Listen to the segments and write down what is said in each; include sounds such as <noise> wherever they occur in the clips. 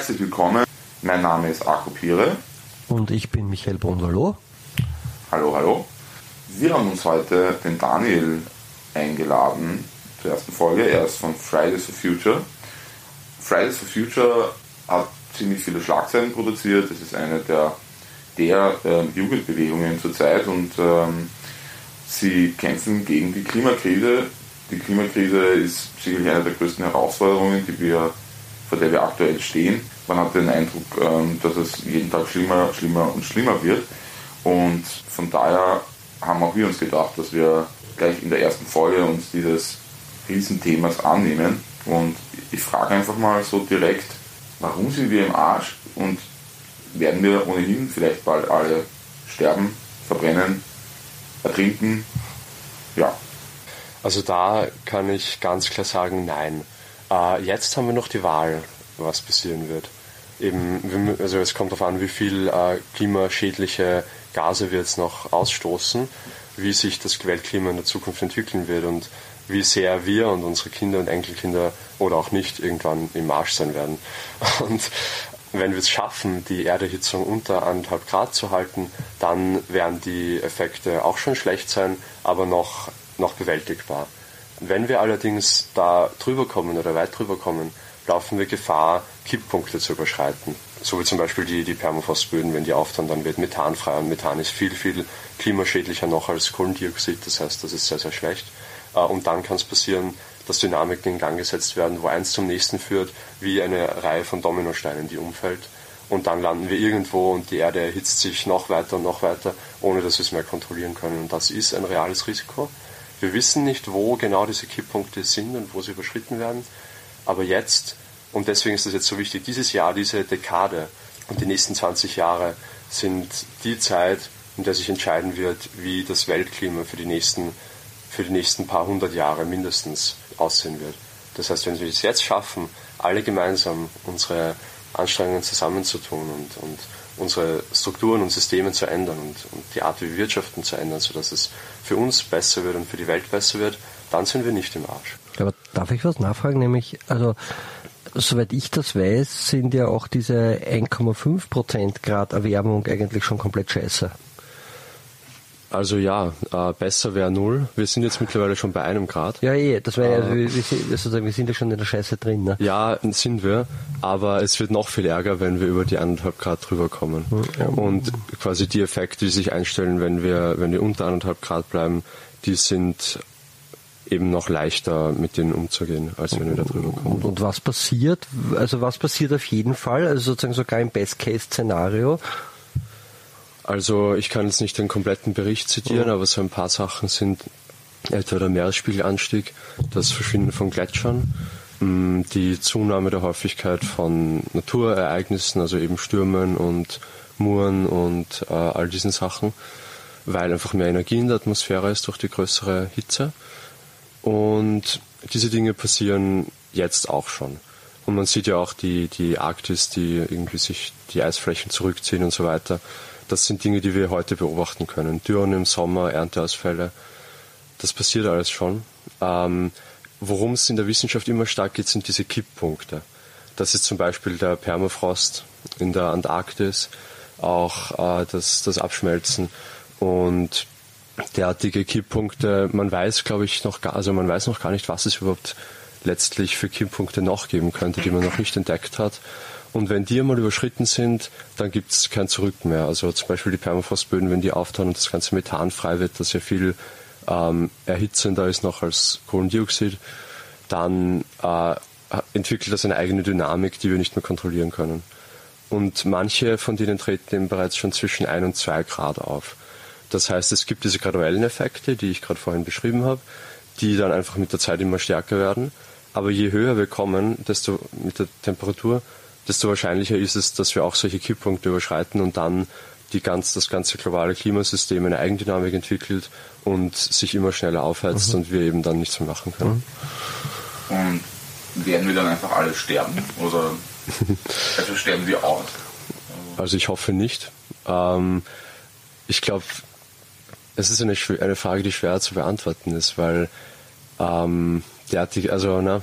Herzlich willkommen. Mein Name ist Arko Pire. Und ich bin Michael Bondolo. Hallo, hallo. Wir haben uns heute den Daniel eingeladen zur ersten Folge. Er ist von Fridays for Future. Fridays for Future hat ziemlich viele Schlagzeilen produziert. Es ist eine der, der äh, Jugendbewegungen zurzeit und ähm, sie kämpfen gegen die Klimakrise. Die Klimakrise ist sicherlich eine der größten Herausforderungen, die wir, vor der wir aktuell stehen. Man hat den Eindruck, ähm, dass es jeden Tag schlimmer, schlimmer und schlimmer wird. Und von daher haben auch wir uns gedacht, dass wir gleich in der ersten Folge uns dieses Riesenthemas annehmen. Und ich frage einfach mal so direkt, warum sind wir im Arsch und werden wir ohnehin vielleicht bald alle sterben, verbrennen, ertrinken? Ja. Also da kann ich ganz klar sagen, nein. Äh, jetzt haben wir noch die Wahl, was passieren wird. Eben, also es kommt darauf an, wie viel äh, klimaschädliche Gase wir jetzt noch ausstoßen, wie sich das Weltklima in der Zukunft entwickeln wird und wie sehr wir und unsere Kinder und Enkelkinder oder auch nicht irgendwann im Marsch sein werden. <laughs> Und wenn wir es schaffen, die Erderhitzung unter anderthalb Grad zu halten, dann werden die Effekte auch schon schlecht sein, aber noch, noch bewältigbar. Wenn wir allerdings da drüber kommen oder weit drüber kommen, laufen wir Gefahr, Kipppunkte zu überschreiten. So wie zum Beispiel die, die Permafrostböden, wenn die auftauen, dann wird Methan frei und Methan ist viel, viel klimaschädlicher noch als Kohlendioxid, das heißt, das ist sehr, sehr schlecht. Äh, und dann kann es passieren, dass Dynamiken in Gang gesetzt werden, wo eins zum nächsten führt, wie eine Reihe von Dominosteinen, die umfällt. Und dann landen wir irgendwo und die Erde erhitzt sich noch weiter und noch weiter, ohne dass wir es mehr kontrollieren können. Und das ist ein reales Risiko. Wir wissen nicht, wo genau diese Kipppunkte sind und wo sie überschritten werden. Aber jetzt, und deswegen ist das jetzt so wichtig, dieses Jahr, diese Dekade und die nächsten 20 Jahre sind die Zeit, in der sich entscheiden wird, wie das Weltklima für die nächsten, für die nächsten paar hundert Jahre mindestens aussehen wird. Das heißt, wenn wir es jetzt schaffen, alle gemeinsam unsere Anstrengungen zusammenzutun und, und unsere Strukturen und Systeme zu ändern und, und, die Art, wie wir wirtschaften, zu ändern, sodass es für uns besser wird und für die Welt besser wird, dann sind wir nicht im Arsch. Aber darf ich was nachfragen? Nämlich, also soweit ich das weiß, sind ja auch diese 1,5% Grad Erwärmung eigentlich schon komplett scheiße. Also ja, äh, besser wäre null. Wir sind jetzt mittlerweile schon bei einem Grad. Ja, eh, das wäre äh, also, wir, wir, sozusagen, wir sind ja schon in der Scheiße drin. Ne? Ja, sind wir, aber es wird noch viel ärger, wenn wir über die anderthalb Grad drüber kommen. Ja. Und quasi die Effekte, die sich einstellen, wenn wir, wenn wir unter anderthalb Grad bleiben, die sind eben noch leichter mit denen umzugehen, als wenn wir da drüber kommen. Und, und was passiert? Also was passiert auf jeden Fall? Also sozusagen sogar im Best-Case-Szenario? Also ich kann jetzt nicht den kompletten Bericht zitieren, mhm. aber so ein paar Sachen sind etwa der Meeresspiegelanstieg, das Verschwinden von Gletschern, mm, die Zunahme der Häufigkeit von Naturereignissen, also eben Stürmen und Muren und äh, all diesen Sachen, weil einfach mehr Energie in der Atmosphäre ist durch die größere Hitze. Und diese Dinge passieren jetzt auch schon. Und man sieht ja auch die, die Arktis, die irgendwie sich die Eisflächen zurückziehen und so weiter. Das sind Dinge, die wir heute beobachten können. Dürren im Sommer, Ernteausfälle. Das passiert alles schon. Ähm, worum es in der Wissenschaft immer stark geht, sind diese Kipppunkte. Das ist zum Beispiel der Permafrost in der Antarktis, auch äh, das, das Abschmelzen. Und derartige Kipppunkte. Man weiß, glaube ich, noch gar, also man weiß noch gar nicht, was es überhaupt letztlich für Kipppunkte noch geben könnte, die man noch nicht entdeckt hat. Und wenn die einmal überschritten sind, dann gibt es kein Zurück mehr. Also zum Beispiel die Permafrostböden, wenn die auftauen und das ganze Methan frei wird, das ja viel ähm, erhitzender ist noch als Kohlendioxid, dann äh, entwickelt das eine eigene Dynamik, die wir nicht mehr kontrollieren können. Und manche von denen treten eben bereits schon zwischen ein und zwei Grad auf. Das heißt, es gibt diese graduellen Effekte, die ich gerade vorhin beschrieben habe, die dann einfach mit der Zeit immer stärker werden. Aber je höher wir kommen, desto mit der Temperatur, desto wahrscheinlicher ist es, dass wir auch solche Kipppunkte überschreiten und dann die ganz, das ganze globale Klimasystem eine Eigendynamik entwickelt und sich immer schneller aufheizt mhm. und wir eben dann nichts mehr machen können. Und werden wir dann einfach alle sterben? Oder <laughs> also sterben wir aus? Also ich hoffe nicht. Ähm, ich glaube, es ist eine, eine Frage, die schwer zu beantworten ist, weil ähm, derartig, also na,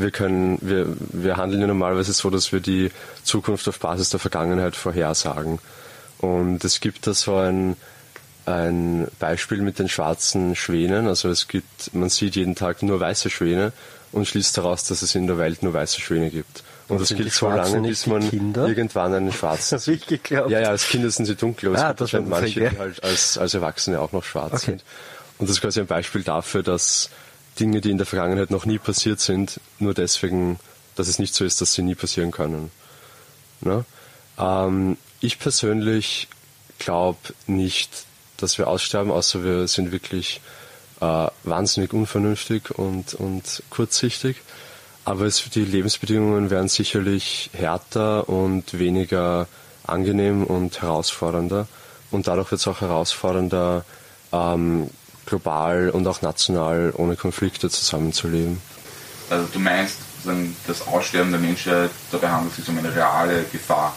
wir können, wir, wir handeln ja normalerweise so, dass wir die Zukunft auf Basis der Vergangenheit vorhersagen. Und es gibt da so ein, ein Beispiel mit den schwarzen Schwänen. Also es gibt, man sieht jeden Tag nur weiße Schwäne und schließt daraus, dass es in der Welt nur weiße Schwäne gibt. Und das gilt so lange, bis man Kinder? irgendwann einen <laughs> schwarzen. Das ich geglaubt. Ja, ja, als Kinder sind sie dunkel, aber ah, es gibt manche, die halt als, als Erwachsene auch noch schwarz okay. sind. Und das ist quasi ein Beispiel dafür, dass Dinge, die in der Vergangenheit noch nie passiert sind, nur deswegen, dass es nicht so ist, dass sie nie passieren können. Ne? Ähm, ich persönlich glaube nicht, dass wir aussterben, außer wir sind wirklich äh, wahnsinnig unvernünftig und, und kurzsichtig. Aber es, die Lebensbedingungen werden sicherlich härter und weniger angenehm und herausfordernder. Und dadurch wird es auch herausfordernder, ähm, global und auch national ohne Konflikte zusammenzuleben. Also du meinst, das Aussterben der Menschheit, dabei handelt es sich um eine reale Gefahr?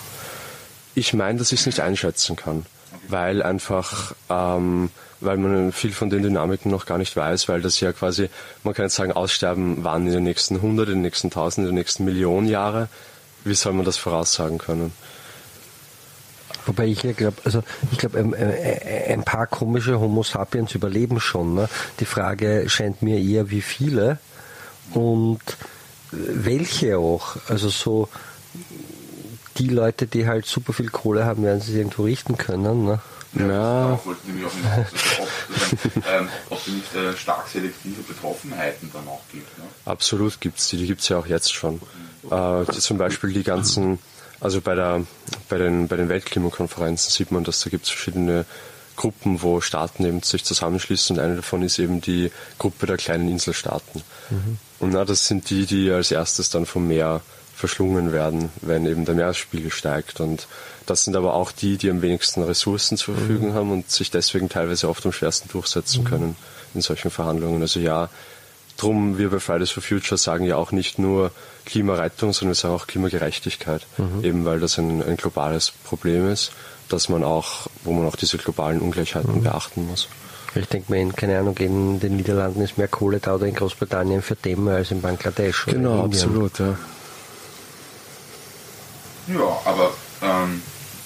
Ich meine, dass ich es nicht einschätzen kann, weil einfach, ähm, weil man viel von den Dynamiken noch gar nicht weiß, weil das ja quasi, man kann jetzt sagen, Aussterben wann in den nächsten 100, in den nächsten 1000, in den nächsten Millionen Jahre. Wie soll man das voraussagen können? Wobei ich ja glaube, also ich glaube, ein, ein, paar komische Homo sapiens überleben schon. Ne? Die Frage scheint mir eher, wie viele und welche auch. Also so die Leute, die halt super viel Kohle haben, werden sie irgendwo richten können. Ne? Ja, ja. wollte nämlich auch ob, <laughs> ähm, ob es nicht äh, stark selektive Betroffenheiten dann auch gibt. Ne? Absolut gibt es die, die gibt es ja auch jetzt schon. Äh, zum Beispiel die ganzen also bei, der, bei, den, bei den Weltklimakonferenzen sieht man, dass da gibt es verschiedene Gruppen, wo Staaten eben sich zusammenschließen und eine davon ist eben die Gruppe der kleinen Inselstaaten. Mhm. Und na, das sind die, die als erstes dann vom Meer verschlungen werden, wenn eben der Meeresspiegel steigt. Und das sind aber auch die, die am wenigsten Ressourcen zur Verfügung mhm. haben und sich deswegen teilweise oft am schwersten durchsetzen mhm. können in solchen Verhandlungen. Also ja, drum, wir bei Fridays for Future sagen ja auch nicht nur Klimarettung, sondern wir sagen auch Klimagerechtigkeit, mhm. eben weil das ein, ein, globales Problem ist, dass man auch, wo man auch diese globalen Ungleichheiten mhm. beachten muss. Ich denke mir, in, keine Ahnung, in den Niederlanden ist mehr Kohle da oder in Großbritannien für Dämme als in Bangladesch. Genau, absolut, ja. Ja, aber ähm,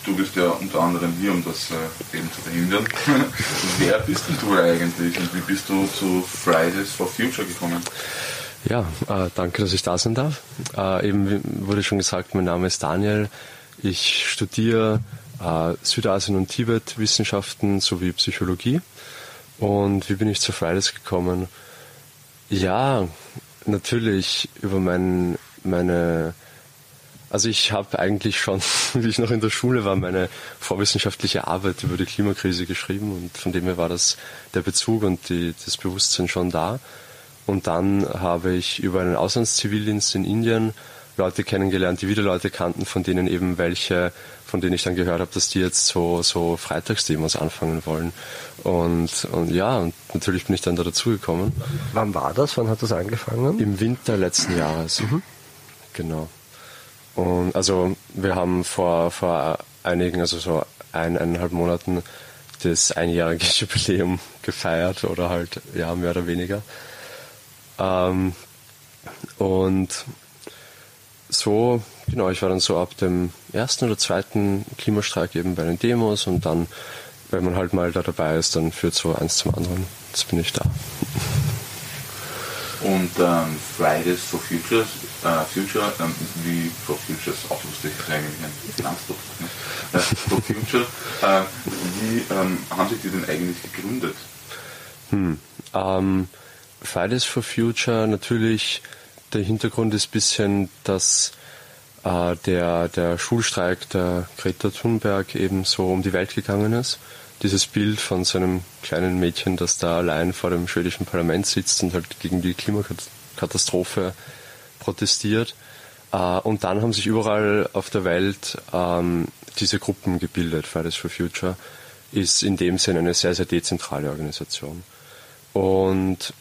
du bist ja unter anderem hier, um das äh, eben zu verhindern. <laughs> Wer bist denn du eigentlich und wie bist du zu Fridays for Future gekommen? Ja, äh, danke, dass ich da sein darf. Äh, eben wurde schon gesagt, mein Name ist Daniel. Ich studiere äh, Südasien und Tibet Wissenschaften sowie Psychologie. Und wie bin ich zu Fridays gekommen? Ja, natürlich über mein, meine also ich habe eigentlich schon, <laughs> wie ich noch in der Schule war, meine vorwissenschaftliche Arbeit über die Klimakrise geschrieben und von dem her war das der Bezug und die, das Bewusstsein schon da. Und dann habe ich über einen Auslandszivildienst in Indien Leute kennengelernt, die wieder Leute kannten, von denen eben welche, von denen ich dann gehört habe, dass die jetzt so, so Freitagsdemos anfangen wollen. Und, und ja, und natürlich bin ich dann da dazugekommen. Wann war das? Wann hat das angefangen? Im Winter letzten Jahres. Mhm. Genau. Und also wir haben vor, vor einigen, also so ein, eineinhalb Monaten das einjährige <laughs> Jubiläum gefeiert oder halt, ja, mehr oder weniger. Ähm, und so, genau, ich war dann so ab dem ersten oder zweiten Klimastreik eben bei den Demos und dann, wenn man halt mal da dabei ist, dann führt so eins zum anderen. Jetzt bin ich da. Und ähm, Fridays for Future, äh, Future ähm, wie for Future ist auch lustig, eigentlich ein Finanzprodukt, ne? äh, for Future, äh, wie ähm, haben sich die denn eigentlich gegründet? Hm, ähm, Fridays for Future natürlich, der Hintergrund ist ein bisschen, dass äh, der, der Schulstreik der Greta Thunberg eben so um die Welt gegangen ist dieses Bild von so einem kleinen Mädchen, das da allein vor dem schwedischen Parlament sitzt und halt gegen die Klimakatastrophe protestiert. Äh, und dann haben sich überall auf der Welt ähm, diese Gruppen gebildet. Fridays for Future ist in dem Sinne eine sehr, sehr dezentrale Organisation. Und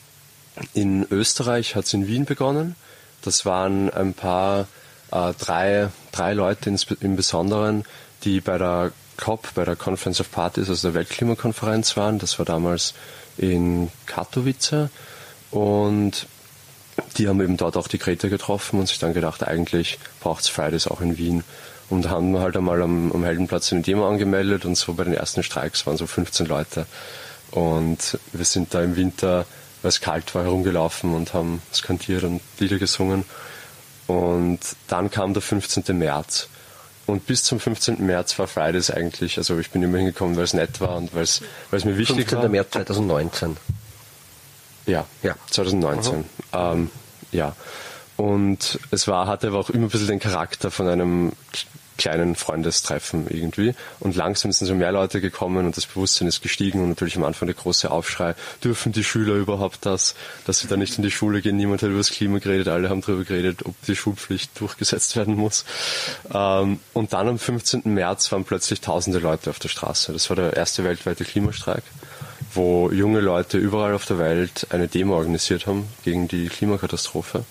in Österreich hat es in Wien begonnen. Das waren ein paar, äh, drei, drei Leute im Besonderen, die bei der COP, bei der Conference of Parties, also der Weltklimakonferenz waren. Das war damals in Katowice. Und die haben eben dort auch die Greta getroffen und sich dann gedacht, eigentlich braucht es Fridays auch in Wien. Und haben halt einmal am, am Heldenplatz eine Demo angemeldet und so bei den ersten Streiks waren so 15 Leute. Und wir sind da im Winter, weil es kalt war, herumgelaufen und haben skandiert und Lieder gesungen. Und dann kam der 15. März. Und bis zum 15. März war Fridays eigentlich, also ich bin immer hingekommen, weil es nett war und weil es, weil es mir wichtig 15. war. 15. März 2019. Ja, Ja. 2019. Ähm, ja. Und es war, hatte aber auch immer ein bisschen den Charakter von einem kleinen Freundestreffen irgendwie. Und langsam sind so mehr Leute gekommen und das Bewusstsein ist gestiegen und natürlich am Anfang der große Aufschrei, dürfen die Schüler überhaupt das, dass sie da nicht in die Schule gehen, niemand hat über das Klima geredet, alle haben darüber geredet, ob die Schulpflicht durchgesetzt werden muss. Ähm, und dann am 15. März waren plötzlich tausende Leute auf der Straße. Das war der erste weltweite Klimastreik wo junge Leute überall auf der Welt eine Demo organisiert haben gegen die Klimakatastrophe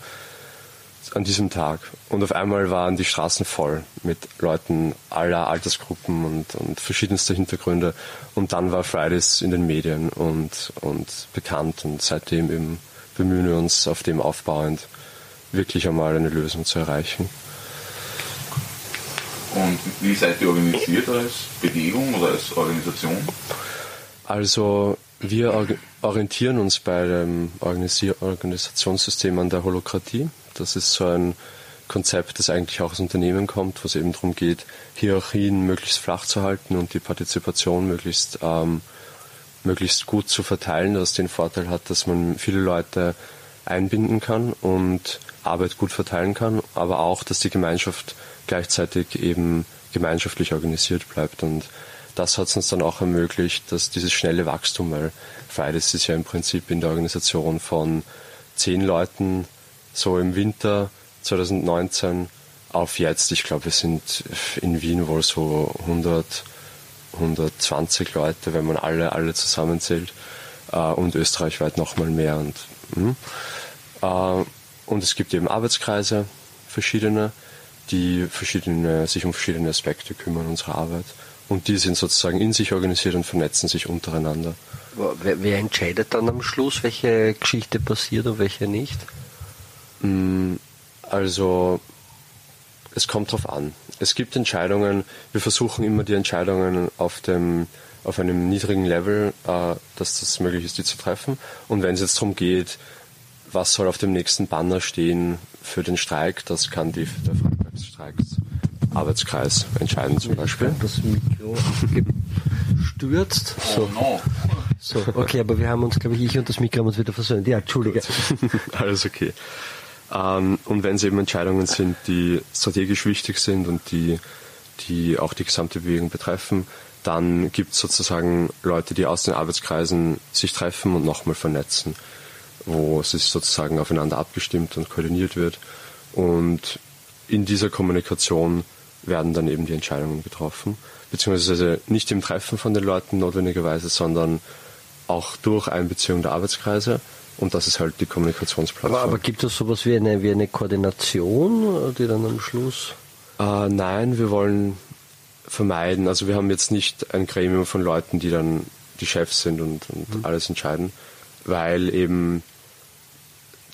an diesem Tag. Und auf einmal waren die Straßen voll mit Leuten aller Altersgruppen und, und verschiedenster Hintergründe. Und dann war Fridays in den Medien und, und bekannt. Und seitdem eben bemühen wir uns auf dem aufbauend, wirklich einmal eine Lösung zu erreichen. Und wie seid ihr organisiert als Bewegung oder als Organisation? Also wir or- orientieren uns bei dem Organisationssystem an der Holokratie. Das ist so ein Konzept, das eigentlich auch aus Unternehmen kommt, wo es eben darum geht, Hierarchien möglichst flach zu halten und die Partizipation möglichst, ähm, möglichst gut zu verteilen, das den Vorteil hat, dass man viele Leute einbinden kann und Arbeit gut verteilen kann, aber auch, dass die Gemeinschaft gleichzeitig eben gemeinschaftlich organisiert bleibt. Und das hat es uns dann auch ermöglicht, dass dieses schnelle Wachstum, weil Fridays ist ja im Prinzip in der Organisation von zehn Leuten so im Winter 2019 auf jetzt, ich glaube, wir sind in Wien wohl so 100, 120 Leute, wenn man alle, alle zusammenzählt äh, und österreichweit nochmal mehr. Und, mhm. äh, und es gibt eben Arbeitskreise, verschiedene, die verschiedene, sich um verschiedene Aspekte kümmern unserer Arbeit. Und die sind sozusagen in sich organisiert und vernetzen sich untereinander. Wer, wer entscheidet dann am Schluss, welche Geschichte passiert und welche nicht? Also es kommt drauf an. Es gibt Entscheidungen, wir versuchen immer die Entscheidungen auf dem auf einem niedrigen Level, äh, dass das möglich ist, die zu treffen. Und wenn es jetzt darum geht, was soll auf dem nächsten Banner stehen für den Streik, das kann die, der Freitagsstreiks Arbeitskreis entscheiden zum Beispiel. Das Mikro gestürzt. <laughs> So, no. so, okay, aber wir haben uns, glaube ich, ich und das Mikro haben uns wieder versöhnt. Ja, Entschuldige. <laughs> Alles okay. Ähm, und wenn es eben Entscheidungen sind, die strategisch wichtig sind und die, die auch die gesamte Bewegung betreffen, dann gibt es sozusagen Leute, die aus den Arbeitskreisen sich treffen und nochmal vernetzen, wo es ist sozusagen aufeinander abgestimmt und koordiniert wird. Und in dieser Kommunikation werden dann eben die Entscheidungen getroffen, beziehungsweise nicht im Treffen von den Leuten notwendigerweise, sondern auch durch Einbeziehung der Arbeitskreise. Und das ist halt die Kommunikationsplattform. Aber, aber gibt es sowas wie eine, wie eine Koordination, die dann am Schluss. Äh, nein, wir wollen vermeiden. Also wir haben jetzt nicht ein Gremium von Leuten, die dann die Chefs sind und, und alles entscheiden, weil eben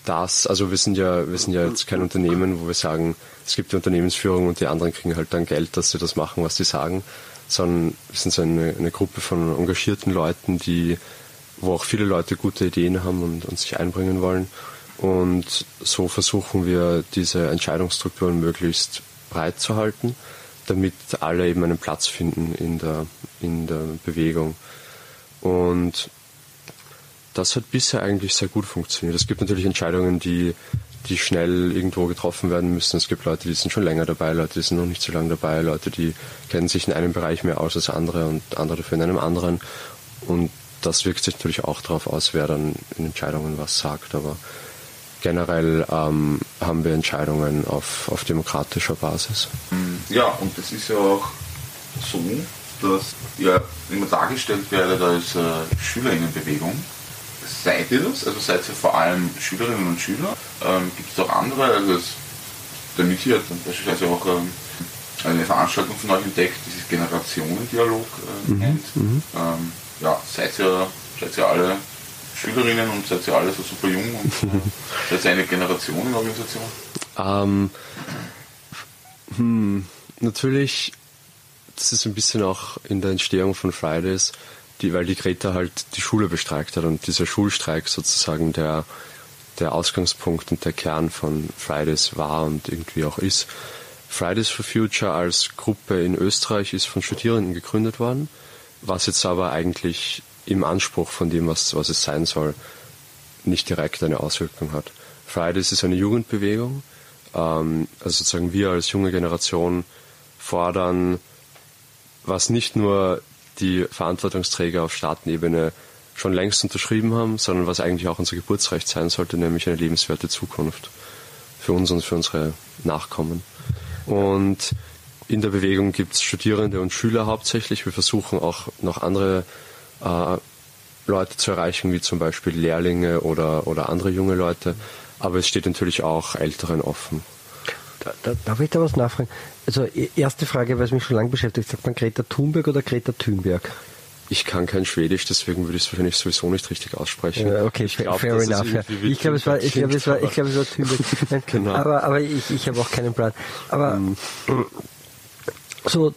das, also wir sind ja, wir sind ja jetzt kein Unternehmen, wo wir sagen, es gibt die Unternehmensführung und die anderen kriegen halt dann Geld, dass sie das machen, was sie sagen, sondern wir sind so eine, eine Gruppe von engagierten Leuten, die, wo auch viele Leute gute Ideen haben und, und sich einbringen wollen. Und so versuchen wir diese Entscheidungsstrukturen möglichst breit zu halten, damit alle eben einen Platz finden in der, in der Bewegung. Und das hat bisher eigentlich sehr gut funktioniert. Es gibt natürlich Entscheidungen, die, die schnell irgendwo getroffen werden müssen. Es gibt Leute, die sind schon länger dabei, Leute, die sind noch nicht so lange dabei, Leute, die kennen sich in einem Bereich mehr aus als andere und andere dafür in einem anderen. Und das wirkt sich natürlich auch darauf aus, wer dann in Entscheidungen was sagt. Aber generell ähm, haben wir Entscheidungen auf, auf demokratischer Basis. Ja, und das ist ja auch so, dass ihr immer dargestellt werdet als äh, Schülerinnenbewegung. Seid ihr das? Also seid ihr vor allem Schülerinnen und Schüler? Ähm, Gibt es auch andere? Also es, damit hier beispielsweise auch ähm, eine Veranstaltung von euch entdeckt, die sich Generationendialog äh, nennt. Ähm, ja, seid ihr, seid ihr alle Schülerinnen und seid ihr alle so super jung und <laughs> seid ihr eine Generation in der Organisation? Ähm, hm, natürlich, das ist ein bisschen auch in der Entstehung von Fridays, die, weil die Greta halt die Schule bestreikt hat und dieser Schulstreik sozusagen der, der Ausgangspunkt und der Kern von Fridays war und irgendwie auch ist. Fridays for Future als Gruppe in Österreich ist von Studierenden gegründet worden, was jetzt aber eigentlich im Anspruch von dem, was, was es sein soll, nicht direkt eine Auswirkung hat. Fridays ist eine Jugendbewegung, ähm, also sozusagen wir als junge Generation fordern, was nicht nur die Verantwortungsträger auf Staatenebene schon längst unterschrieben haben, sondern was eigentlich auch unser Geburtsrecht sein sollte, nämlich eine lebenswerte Zukunft für uns und für unsere Nachkommen. Und in der Bewegung gibt es Studierende und Schüler hauptsächlich. Wir versuchen auch noch andere äh, Leute zu erreichen, wie zum Beispiel Lehrlinge oder, oder andere junge Leute. Aber es steht natürlich auch Älteren offen. Da, da, darf ich da was nachfragen? Also erste Frage, weil es mich schon lange beschäftigt, sagt man Greta Thunberg oder Greta Thunberg? Ich kann kein Schwedisch, deswegen würde ich es wahrscheinlich sowieso nicht richtig aussprechen. Ja, okay, ich glaub, fair enough. Ja. Ich glaube, es war, ich glaube, es war, ich glaube, es war Thunberg. <laughs> genau. Aber, aber ich, ich habe auch keinen Plan. Aber um, so,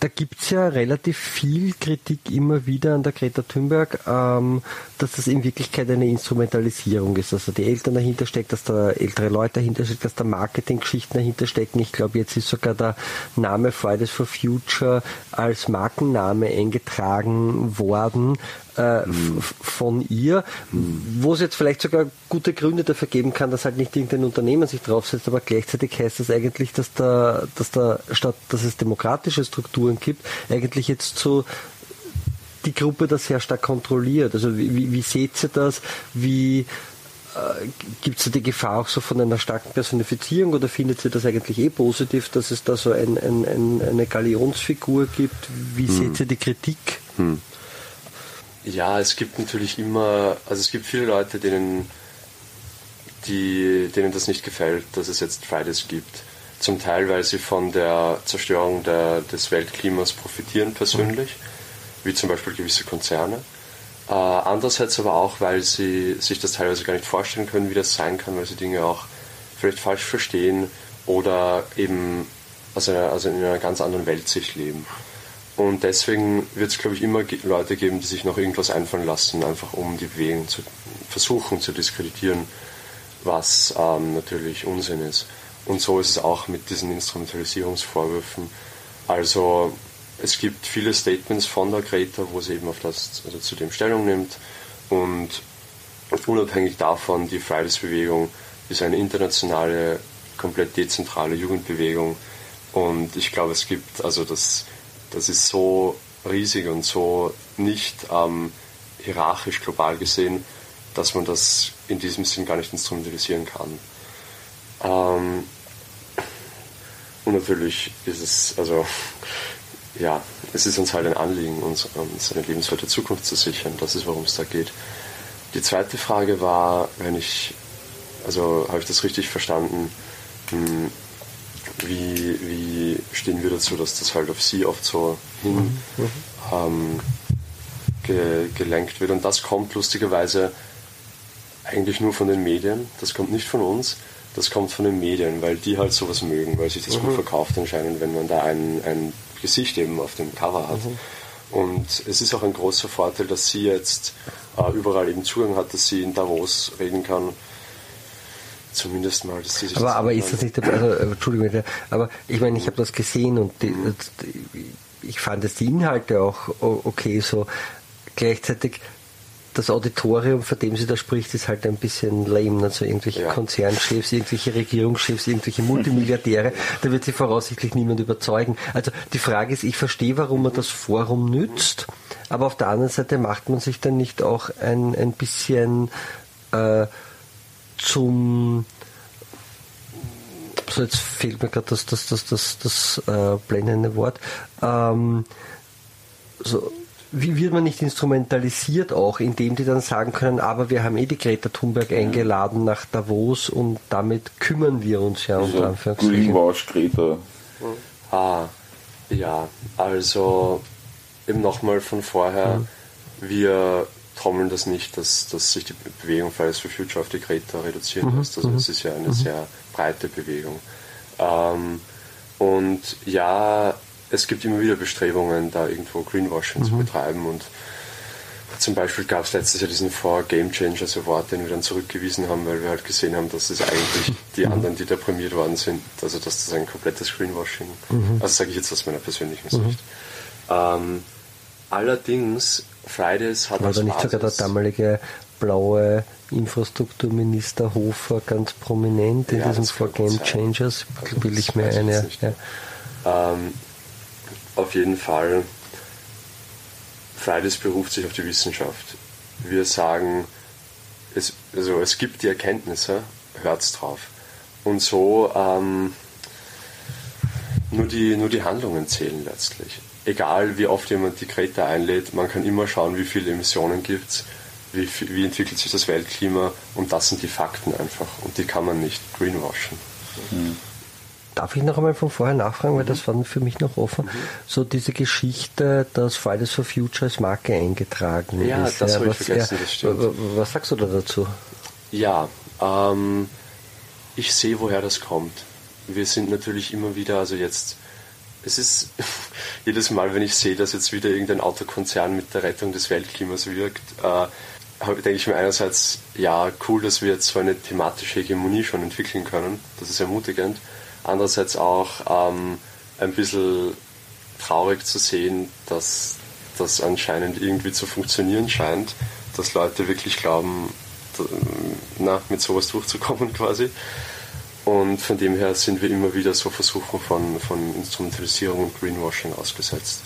da gibt's ja relativ viel Kritik immer wieder an der Greta Thunberg, ähm, dass das in Wirklichkeit eine Instrumentalisierung ist, da die Eltern dahinter stecken, dass da ältere Leute dahinter stecken, dass da Marketinggeschichten dahinter stecken. Ich glaube, jetzt ist sogar der Name Fridays for Future als Markenname eingetragen worden äh, mhm. von ihr, wo es jetzt vielleicht sogar gute Gründe dafür geben kann, dass halt nicht irgendein Unternehmen sich draufsetzt, aber gleichzeitig heißt das eigentlich, dass da, dass da statt dass es demokratische Strukturen gibt, eigentlich jetzt so die Gruppe das sehr stark kontrolliert. Also wie, wie, wie seht ihr das? Wie äh, gibt es da die Gefahr auch so von einer starken Personifizierung oder findet ihr das eigentlich eh positiv, dass es da so ein, ein, ein, eine Galionsfigur gibt? Wie hm. seht ihr die Kritik? Hm. Ja, es gibt natürlich immer, also es gibt viele Leute, denen, die, denen das nicht gefällt, dass es jetzt Fridays gibt. Zum Teil, weil sie von der Zerstörung der, des Weltklimas profitieren persönlich, wie zum Beispiel gewisse Konzerne. Äh, andererseits aber auch, weil sie sich das teilweise gar nicht vorstellen können, wie das sein kann, weil sie Dinge auch vielleicht falsch verstehen oder eben aus also in einer ganz anderen Weltsicht leben. Und deswegen wird es, glaube ich, immer Leute geben, die sich noch irgendwas einfallen lassen, einfach um die Bewegung zu versuchen zu diskreditieren, was ähm, natürlich Unsinn ist. Und so ist es auch mit diesen Instrumentalisierungsvorwürfen. Also es gibt viele Statements von der Greta, wo sie eben auf das, also zu dem Stellung nimmt. Und unabhängig davon, die Fridays-Bewegung ist eine internationale, komplett dezentrale Jugendbewegung. Und ich glaube, es gibt also das das ist so riesig und so nicht ähm, hierarchisch global gesehen, dass man das in diesem Sinn gar nicht instrumentalisieren kann. Ähm, und natürlich ist es, also, ja, es ist uns halt ein Anliegen, uns, uns eine lebenswerte Zukunft zu sichern. Das ist, worum es da geht. Die zweite Frage war, wenn ich, also habe ich das richtig verstanden, hm, wie, wie stehen wir dazu, dass das halt auf sie oft so hin mhm. ähm, ge, gelenkt wird. Und das kommt lustigerweise eigentlich nur von den Medien, das kommt nicht von uns, das kommt von den Medien, weil die halt sowas mögen, weil sich das mhm. gut verkauft anscheinend, wenn man da ein, ein Gesicht eben auf dem Cover hat. Mhm. Und es ist auch ein großer Vorteil, dass sie jetzt äh, überall eben Zugang hat, dass sie in Davos reden kann Zumindest mal, dass sie sich Aber, aber ist das nicht, also, äh, Entschuldigung, aber ich meine, ich habe das gesehen und die, ich fand dass die Inhalte auch okay, so gleichzeitig das Auditorium, von dem sie da spricht, ist halt ein bisschen lame. Also irgendwelche ja. Konzernchefs, irgendwelche Regierungschefs, irgendwelche Multimilliardäre. da wird sie voraussichtlich niemand überzeugen. Also die Frage ist, ich verstehe, warum man das Forum nützt, aber auf der anderen Seite macht man sich dann nicht auch ein, ein bisschen äh, zum so jetzt fehlt mir gerade das, das, das, das, das äh, blendende Wort. Ähm, so, wie wird man nicht instrumentalisiert auch, indem die dann sagen können, aber wir haben eh die Greta Thunberg eingeladen nach Davos und damit kümmern wir uns ja unter Anführungszeichen. Greenwash Greta. Ah, ja, also eben nochmal von vorher, mhm. wir trommeln das nicht, dass, dass sich die Bewegung Fridays for Future auf die Greta reduzieren mhm. lässt. Also es ist ja eine mhm. sehr breite Bewegung. Ähm, und ja, es gibt immer wieder Bestrebungen, da irgendwo Greenwashing mhm. zu betreiben und zum Beispiel gab es letztes Jahr diesen Four Game Changers Award, den wir dann zurückgewiesen haben, weil wir halt gesehen haben, dass es eigentlich <laughs> die mhm. anderen, die da prämiert worden sind, also dass das ein komplettes Greenwashing, mhm. also sage ich jetzt aus meiner persönlichen mhm. Sicht. Ähm, allerdings, Fridays hat War da nicht sogar der damalige blaue Infrastrukturminister Hofer ganz prominent in ja, diesem Four Game Changers? Also, will ich mir eine. Ja. Ähm, auf jeden Fall Fridays beruft sich auf die Wissenschaft. Wir sagen, es, also es gibt die Erkenntnisse, hört's drauf. Und so ähm, nur, die, nur die Handlungen zählen letztlich. Egal wie oft jemand die Greta einlädt, man kann immer schauen, wie viele Emissionen gibt es, wie, wie entwickelt sich das Weltklima und das sind die Fakten einfach und die kann man nicht greenwashen. Mhm. Darf ich noch einmal von vorher nachfragen, weil das war für mich noch offen. Mhm. So diese Geschichte, dass Fridays for Future als Marke eingetragen ja, ist. Das ja, habe ich vergessen, ja, das stimmt. Was sagst du da dazu? Ja, ähm, ich sehe, woher das kommt. Wir sind natürlich immer wieder, also jetzt, es ist <laughs> jedes Mal, wenn ich sehe, dass jetzt wieder irgendein Autokonzern mit der Rettung des Weltklimas wirkt, äh, denke ich mir einerseits, ja, cool, dass wir jetzt so eine thematische Hegemonie schon entwickeln können. Das ist ermutigend andererseits auch ähm, ein bisschen traurig zu sehen, dass das anscheinend irgendwie zu funktionieren scheint, dass Leute wirklich glauben, na, mit sowas durchzukommen <laughs> quasi. Und von dem her sind wir immer wieder so Versuchen von, von Instrumentalisierung und Greenwashing ausgesetzt.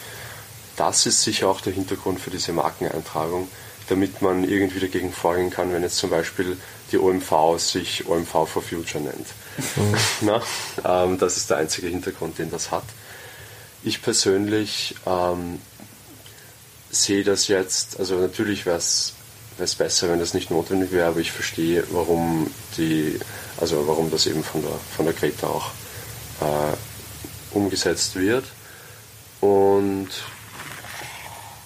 Das ist sicher auch der Hintergrund für diese Markeneintragung, damit man irgendwie dagegen vorgehen kann, wenn jetzt zum Beispiel die OMV sich OMV for Future nennt. Mhm. Na, ähm, das ist der einzige Hintergrund, den das hat. Ich persönlich ähm, sehe das jetzt, also natürlich wäre es besser, wenn das nicht notwendig wäre, aber ich verstehe, warum die, also warum das eben von der, von der Greta auch äh, umgesetzt wird. Und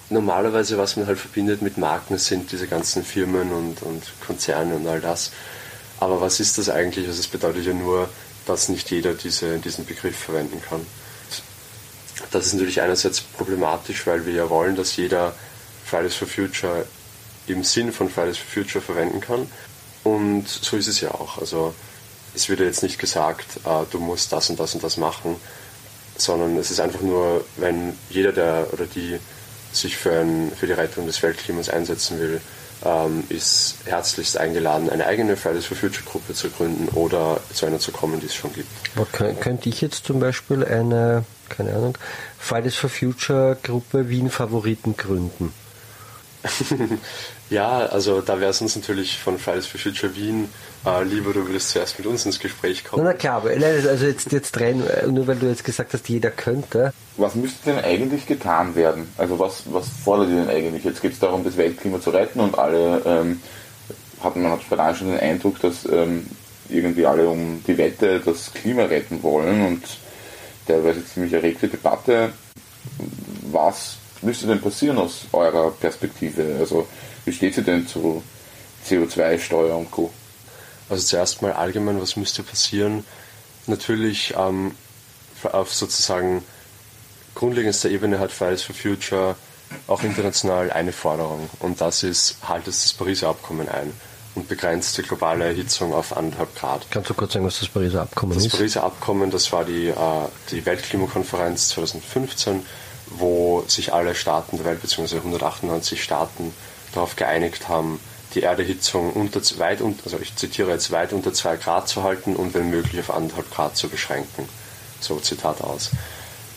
normalerweise, was man halt verbindet mit Marken, sind diese ganzen Firmen und, und Konzerne und all das. Aber was ist das eigentlich? Also es bedeutet ja nur, dass nicht jeder diese, diesen Begriff verwenden kann. Das ist natürlich einerseits problematisch, weil wir ja wollen, dass jeder Fridays for Future im Sinn von Fridays for Future verwenden kann. Und so ist es ja auch. Also es wird ja jetzt nicht gesagt, äh, du musst das und das und das machen, sondern es ist einfach nur, wenn jeder der oder die sich für, ein, für die Rettung des Weltklimas einsetzen will, ähm, ist herzlichst eingeladen, eine eigene Fridays for Future Gruppe zu gründen oder zu einer zu kommen, die es schon gibt. könnte ich jetzt zum Beispiel eine, keine Ahnung, Fridays for Future Gruppe Wien Favoriten gründen? <laughs> ja, also da wäre es uns natürlich von Fridays for Future Wien äh, lieber, du würdest zuerst mit uns ins Gespräch kommen. Na, na klar, aber also jetzt, jetzt rein, äh, nur weil du jetzt gesagt hast, jeder könnte. Was müsste denn eigentlich getan werden? Also was, was fordert ihr denn eigentlich? Jetzt geht es darum, das Weltklima zu retten und alle, ähm, hat, man hat spontan schon den Eindruck, dass ähm, irgendwie alle um die Wette das Klima retten wollen und jetzt ziemlich erregte Debatte. Was müsste denn passieren aus eurer Perspektive? Also wie steht sie denn zu CO2-Steuer und Co.? Also zuerst mal allgemein, was müsste passieren? Natürlich ähm, auf sozusagen grundlegendster Ebene hat Fridays for Future auch international eine Forderung und das ist, haltet das Pariser Abkommen ein und begrenzt die globale Erhitzung auf anderthalb Grad. Kannst du kurz sagen, was das Pariser Abkommen das ist? Das Pariser Abkommen, das war die, äh, die Weltklimakonferenz 2015, wo sich alle Staaten der Welt, beziehungsweise 198 Staaten, darauf geeinigt haben, die Erderhitzung unter, weit, also ich zitiere jetzt, weit unter 2 Grad zu halten und wenn möglich auf 1,5 Grad zu beschränken. So Zitat aus.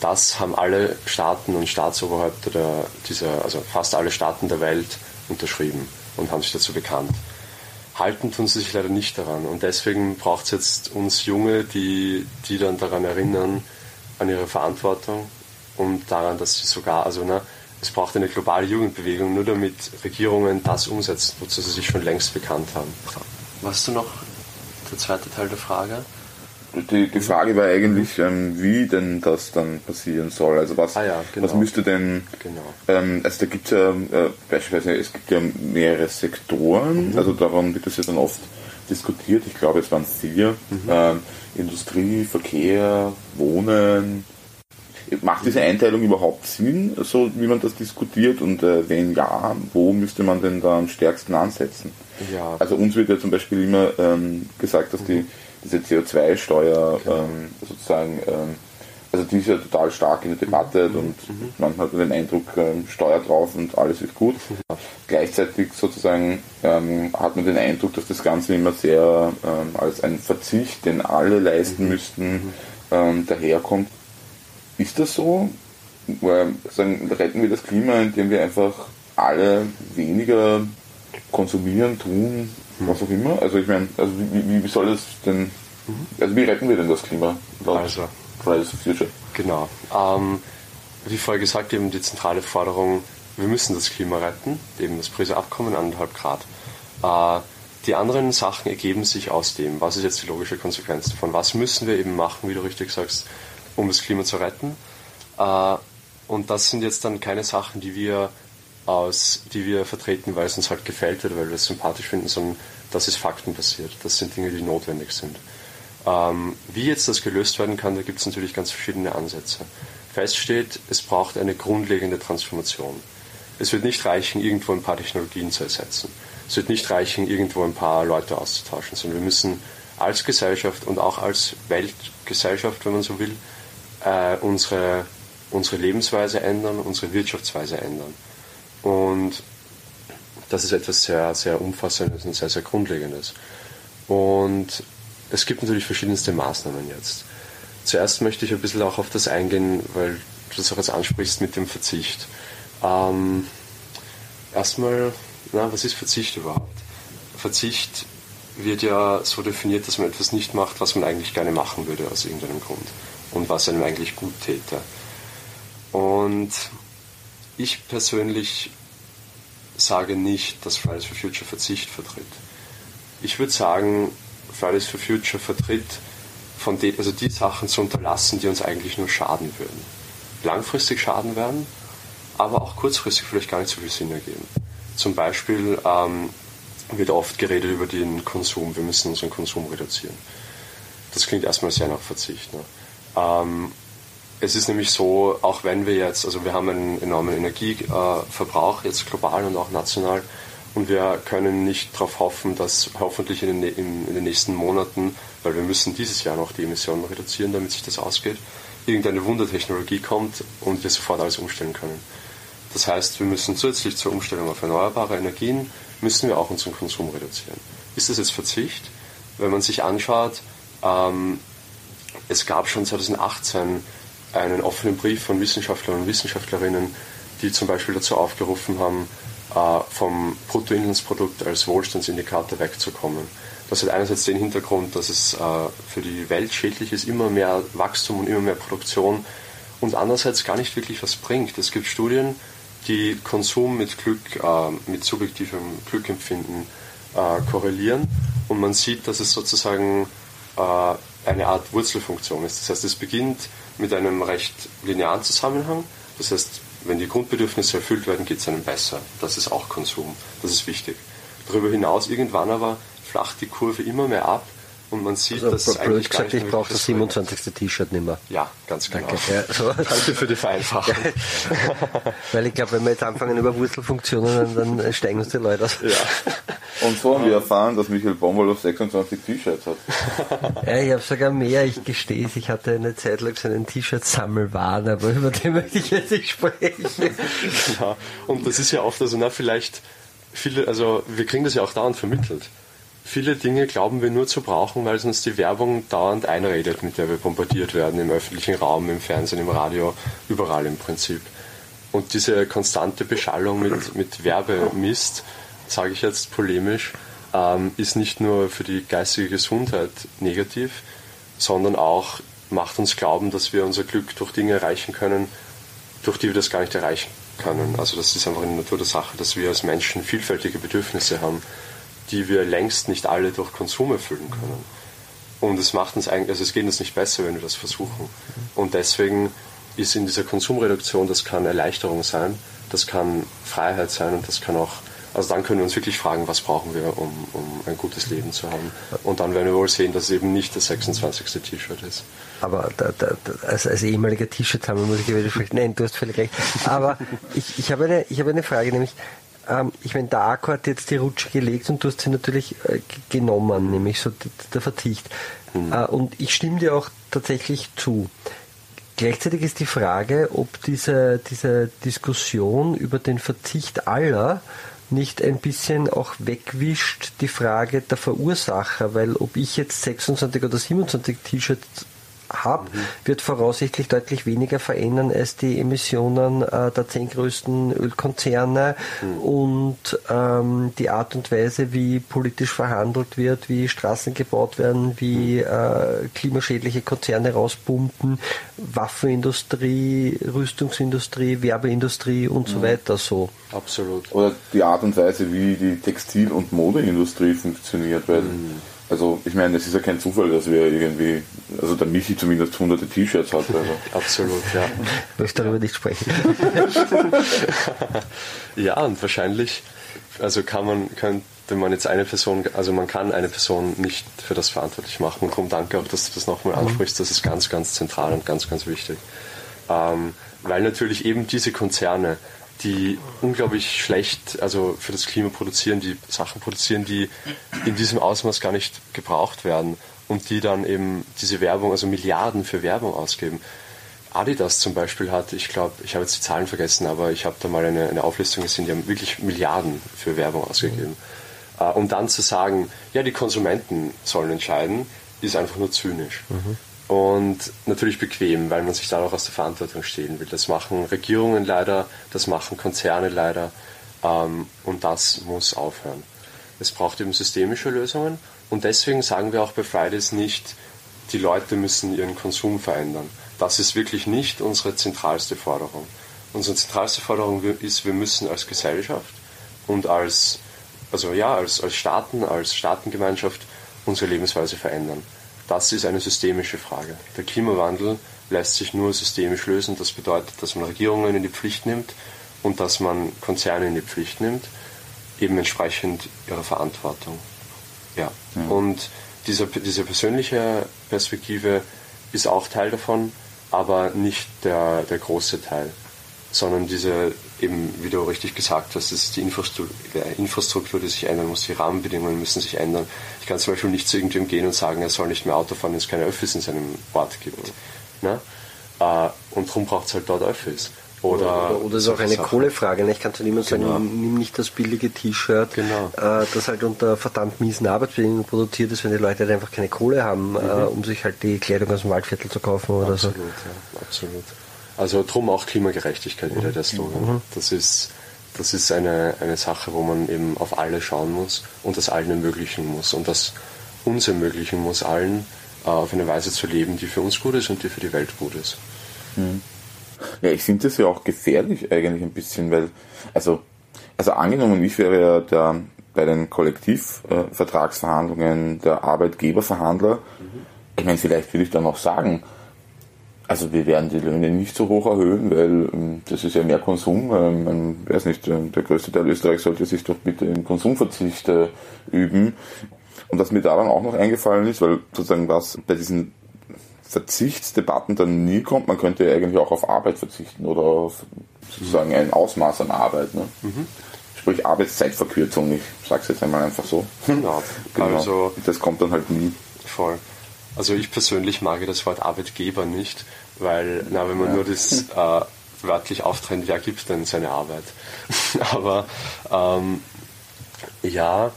Das haben alle Staaten und Staatsoberhäupter der, dieser, also fast alle Staaten der Welt unterschrieben und haben sich dazu bekannt. Halten tun sie sich leider nicht daran und deswegen braucht es jetzt uns Junge, die, die dann daran erinnern, an ihre Verantwortung und daran, dass sie sogar, also ne, es braucht eine globale Jugendbewegung, nur damit Regierungen das umsetzen, wozu sie sich schon längst bekannt haben. Weißt du noch der zweite Teil der Frage? die, die Frage war eigentlich, ähm, wie denn das dann passieren soll. Also was, Ah ja, genau. was müsste denn, Genau. ähm, also da gibt es ja äh, beispielsweise, es gibt ja mehrere Sektoren, also darum wird das ja dann oft diskutiert. Ich glaube, es waren es vier. Ähm, Industrie, Verkehr, Wohnen. Macht diese Einteilung überhaupt Sinn, so wie man das diskutiert? Und äh, wenn ja, wo müsste man denn da am stärksten ansetzen? Ja, Also uns wird ja zum Beispiel immer ähm, gesagt, dass die, diese CO2-Steuer ähm, sozusagen, ähm, also die ist ja total stark in der Debatte und manchmal hat man den Eindruck, ähm, Steuer drauf und alles ist gut. Gleichzeitig sozusagen ähm, hat man den Eindruck, dass das Ganze immer sehr ähm, als ein Verzicht, den alle leisten müssten, ähm, daherkommt. Ist das so? Sagen, retten wir das Klima, indem wir einfach alle weniger konsumieren, tun, was auch immer? Also ich meine, also wie, wie, soll das denn, also wie retten wir denn das Klima? Also. Fridays for Future. Genau. Ähm, wie vorher gesagt, eben die zentrale Forderung, wir müssen das Klima retten, eben das Pariser Abkommen, anderthalb Grad. Äh, die anderen Sachen ergeben sich aus dem, was ist jetzt die logische Konsequenz davon, was müssen wir eben machen, wie du richtig sagst, um das Klima zu retten. Äh, und das sind jetzt dann keine Sachen, die wir aus, die wir vertreten, weil es uns halt gefällt oder weil wir es sympathisch finden, sondern das ist faktenbasiert. Das sind Dinge, die notwendig sind. Ähm, wie jetzt das gelöst werden kann, da gibt es natürlich ganz verschiedene Ansätze. Fest steht, es braucht eine grundlegende Transformation. Es wird nicht reichen, irgendwo ein paar Technologien zu ersetzen. Es wird nicht reichen, irgendwo ein paar Leute auszutauschen, sondern wir müssen als Gesellschaft und auch als Weltgesellschaft, wenn man so will, äh, unsere, unsere Lebensweise ändern, unsere Wirtschaftsweise ändern. Und das ist etwas sehr, sehr Umfassendes und sehr, sehr Grundlegendes. Und es gibt natürlich verschiedenste Maßnahmen jetzt. Zuerst möchte ich ein bisschen auch auf das eingehen, weil du das auch jetzt ansprichst mit dem Verzicht. Ähm, erstmal, na, was ist Verzicht überhaupt? Verzicht wird ja so definiert, dass man etwas nicht macht, was man eigentlich gerne machen würde aus irgendeinem Grund und was einem eigentlich gut täte. Und ich persönlich sage nicht, dass Fridays for Future Verzicht vertritt. Ich würde sagen, Fridays for Future vertritt, von den, also die Sachen zu unterlassen, die uns eigentlich nur schaden würden. Langfristig schaden werden, aber auch kurzfristig vielleicht gar nicht so viel Sinn ergeben. Zum Beispiel ähm, wird oft geredet über den Konsum, wir müssen unseren Konsum reduzieren. Das klingt erstmal sehr nach Verzicht. Ne? Ähm, es ist nämlich so, auch wenn wir jetzt, also wir haben einen enormen Energieverbrauch jetzt global und auch national und wir können nicht darauf hoffen, dass hoffentlich in den, in, in den nächsten Monaten, weil wir müssen dieses Jahr noch die Emissionen reduzieren, damit sich das ausgeht, irgendeine Wundertechnologie kommt und wir sofort alles umstellen können. Das heißt, wir müssen zusätzlich zur Umstellung auf erneuerbare Energien, müssen wir auch unseren Konsum reduzieren. Ist das jetzt Verzicht? Wenn man sich anschaut, ähm, es gab schon 2018 einen offenen Brief von Wissenschaftlern und Wissenschaftlerinnen, die zum Beispiel dazu aufgerufen haben, äh, vom Bruttoinlandsprodukt als Wohlstandsindikator wegzukommen. Das hat einerseits den Hintergrund, dass es äh, für die Welt schädlich ist, immer mehr Wachstum und immer mehr Produktion und andererseits gar nicht wirklich was bringt. Es gibt Studien, die Konsum mit Glück, äh, mit subjektivem Glückempfinden korrelieren und man sieht, dass es sozusagen eine Art Wurzelfunktion ist. Das heißt, es beginnt mit einem recht linearen Zusammenhang. Das heißt, wenn die Grundbedürfnisse erfüllt werden, geht es einem besser. Das ist auch Konsum. Das ist wichtig. Darüber hinaus, irgendwann aber flacht die Kurve immer mehr ab und man sieht, Also, dass es eigentlich gar gesagt, nicht ich brauche das Bring hat. 27. T-Shirt nicht mehr. Ja, ganz genau. Danke. Ja, so. <laughs> Danke für die Vereinfachung. <laughs> Weil ich glaube, wenn wir jetzt anfangen über Wurzelfunktionen, dann, steigen uns die Leute aus. ja. Und so haben wir erfahren, dass Michael auf 26 T-Shirts hat. <laughs> Ja, ich habe sogar mehr, ich gestehe es. Ich hatte eine Zeit lang so einen T-Shirt-Sammelwahn, aber über den möchte ich jetzt nicht sprechen. Ja, und das ist ja oft, also na, vielleicht viele, also wir kriegen das ja auch dauernd vermittelt. Viele Dinge glauben wir nur zu brauchen, weil es uns die Werbung dauernd einredet, mit der wir bombardiert werden im öffentlichen Raum, im Fernsehen, im Radio, überall im Prinzip. Und diese konstante Beschallung mit, mit Werbemist, sage ich jetzt polemisch, ähm, ist nicht nur für die geistige Gesundheit negativ, sondern auch macht uns glauben, dass wir unser Glück durch Dinge erreichen können, durch die wir das gar nicht erreichen können. Also das ist einfach in der Natur der Sache, dass wir als Menschen vielfältige Bedürfnisse haben, die wir längst nicht alle durch Konsum erfüllen können. Und es macht uns eigentlich, also es geht uns nicht besser, wenn wir das versuchen. Und deswegen ist in dieser Konsumreduktion, das kann Erleichterung sein, das kann Freiheit sein und das kann auch, also dann können wir uns wirklich fragen, was brauchen wir, um, um ein gutes Leben zu haben. Und dann werden wir wohl sehen, dass es eben nicht das 26. T-Shirt ist. Aber da, da, als, als ehemaliger T-Shirt-Hammer muss ich dir widersprechen. Nein, du hast völlig recht. Aber ich, ich, habe, eine, ich habe eine Frage, nämlich, ähm, ich meine, der Akku hat jetzt die Rutsche gelegt und du hast sie natürlich äh, genommen, nämlich so der Verzicht. Mhm. Äh, und ich stimme dir auch tatsächlich zu. Gleichzeitig ist die Frage, ob diese, diese Diskussion über den Verzicht aller nicht ein bisschen auch wegwischt die Frage der Verursacher, weil ob ich jetzt 26 oder 27 T-Shirts habe, mhm. wird voraussichtlich deutlich weniger verändern als die Emissionen äh, der zehn größten Ölkonzerne mhm. und ähm, die Art und Weise, wie politisch verhandelt wird, wie Straßen gebaut werden, wie mhm. äh, klimaschädliche Konzerne rauspumpen, Waffenindustrie, Rüstungsindustrie, Werbeindustrie und so mhm. weiter so. Absolut. Oder die Art und Weise, wie die Textil- und Modeindustrie funktioniert, weil mhm. Also ich meine, es ist ja kein Zufall, dass wir irgendwie, also der Michi zumindest hunderte T-Shirts hat. Also. <laughs> Absolut, ja. Ich möchte darüber nicht sprechen. <laughs> ja, und wahrscheinlich, also kann man, könnte man jetzt eine Person, also man kann eine Person nicht für das verantwortlich machen. Und darum danke auch, dass du das nochmal mhm. ansprichst. Das ist ganz, ganz zentral und ganz, ganz wichtig. Ähm, weil natürlich eben diese Konzerne, die unglaublich schlecht, also für das Klima produzieren, die Sachen produzieren, die in diesem Ausmaß gar nicht gebraucht werden und die dann eben diese Werbung, also Milliarden für Werbung ausgeben. Adidas zum Beispiel hat, ich glaube, ich habe jetzt die Zahlen vergessen, aber ich habe da mal eine, eine, Auflistung gesehen, die haben wirklich Milliarden für Werbung ausgegeben. Mhm. Uh, und dann zu sagen, ja, die Konsumenten sollen entscheiden, ist einfach nur zynisch. Mhm und natürlich bequem, weil man sich dadurch aus der Verantwortung stehlen will. Das machen Regierungen leider, das machen Konzerne leider ähm, und das muss aufhören. Es braucht eben systemische Lösungen und deswegen sagen wir auch bei Fridays nicht, die Leute müssen ihren Konsum verändern. Das ist wirklich nicht unsere zentralste Forderung. Unsere zentralste Forderung ist, wir müssen als Gesellschaft und als, also ja, als, als Staaten, als Staatengemeinschaft unsere Lebensweise verändern. Das ist eine systemische Frage. Der Klimawandel lässt sich nur systemisch lösen. Das bedeutet, dass man Regierungen in die Pflicht nimmt und dass man Konzerne in die Pflicht nimmt, eben entsprechend ihrer Verantwortung. Ja. ja. Und diese, diese persönliche Perspektive ist auch Teil davon, aber nicht der, der große Teil, sondern diese eben, wie du richtig gesagt hast, es ist die Infrastruktur, die Infrastruktur, die sich ändern muss, die Rahmenbedingungen müssen sich ändern. Ich kann zum Beispiel nicht zu irgendjemandem gehen und sagen, er soll nicht mehr Auto fahren, wenn es keine Öffis in seinem Ort gibt. Ne? Äh, und darum braucht es halt dort Öffis. Oder, oder, oder es ist auch eine Sachen. Kohlefrage. Ne? Ich kann zu niemandem genau. sagen, nimm nicht das billige T-Shirt, genau. äh, das halt unter verdammt miesen Arbeitsbedingungen produziert ist, wenn die Leute halt einfach keine Kohle haben, mhm. äh, um sich halt die Kleidung aus dem Waldviertel zu kaufen oder absolut, so. Ja, absolut. Also drum auch Klimagerechtigkeit wieder der Slogan. Mhm. Das ist, das ist eine, eine Sache, wo man eben auf alle schauen muss und das allen ermöglichen muss und das uns ermöglichen muss, allen äh, auf eine Weise zu leben, die für uns gut ist und die für die Welt gut ist. Mhm. Ja, ich finde das ja auch gefährlich eigentlich ein bisschen, weil, also, also angenommen, ich wäre ja der, bei den Kollektivvertragsverhandlungen der Arbeitgeberverhandler, mhm. ich meine, vielleicht würde ich dann auch sagen, also wir werden die Löhne nicht so hoch erhöhen, weil ähm, das ist ja mehr Konsum. Ähm, man weiß nicht, äh, der größte Teil Österreichs sollte sich doch bitte im Konsumverzicht äh, üben. Und was mir daran auch noch eingefallen ist, weil sozusagen was bei diesen Verzichtsdebatten dann nie kommt, man könnte ja eigentlich auch auf Arbeit verzichten oder auf sozusagen ein Ausmaß an Arbeit. Ne? Mhm. Sprich Arbeitszeitverkürzung, ich sage es jetzt einmal einfach so. <laughs> Genau. genau. Also, das kommt dann halt nie. Voll. Also ich persönlich mag das Wort Arbeitgeber nicht, weil, na, wenn man ja. nur das äh, wörtlich auftrennt, wer gibt denn seine Arbeit? <laughs> Aber ähm, ja,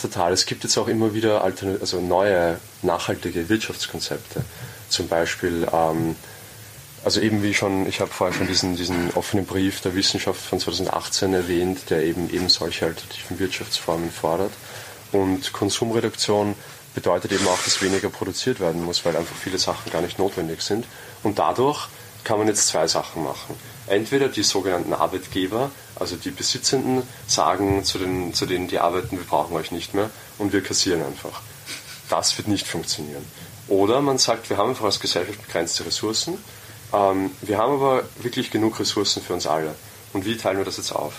total. Es gibt jetzt auch immer wieder Altern also neue nachhaltige Wirtschaftskonzepte. Zum Beispiel, ähm, also eben wie schon, ich habe vorher schon diesen, diesen offenen Brief der Wissenschaft von 2018 erwähnt, der eben eben solche alternativen Wirtschaftsformen fordert. Und Konsumreduktion bedeutet eben auch, dass weniger produziert werden muss, weil einfach viele Sachen gar nicht notwendig sind. Und dadurch kann man jetzt zwei Sachen machen. Entweder die sogenannten Arbeitgeber, also die Besitzenden, sagen zu, den, zu denen, die arbeiten, wir brauchen euch nicht mehr und wir kassieren einfach. das wird nicht funktionieren. Oder man sagt, wir haben einfach als Gesellschaft begrenzte Ressourcen, ähm, wir haben aber wirklich genug Ressourcen für uns alle. Und wie teilen wir das jetzt auf?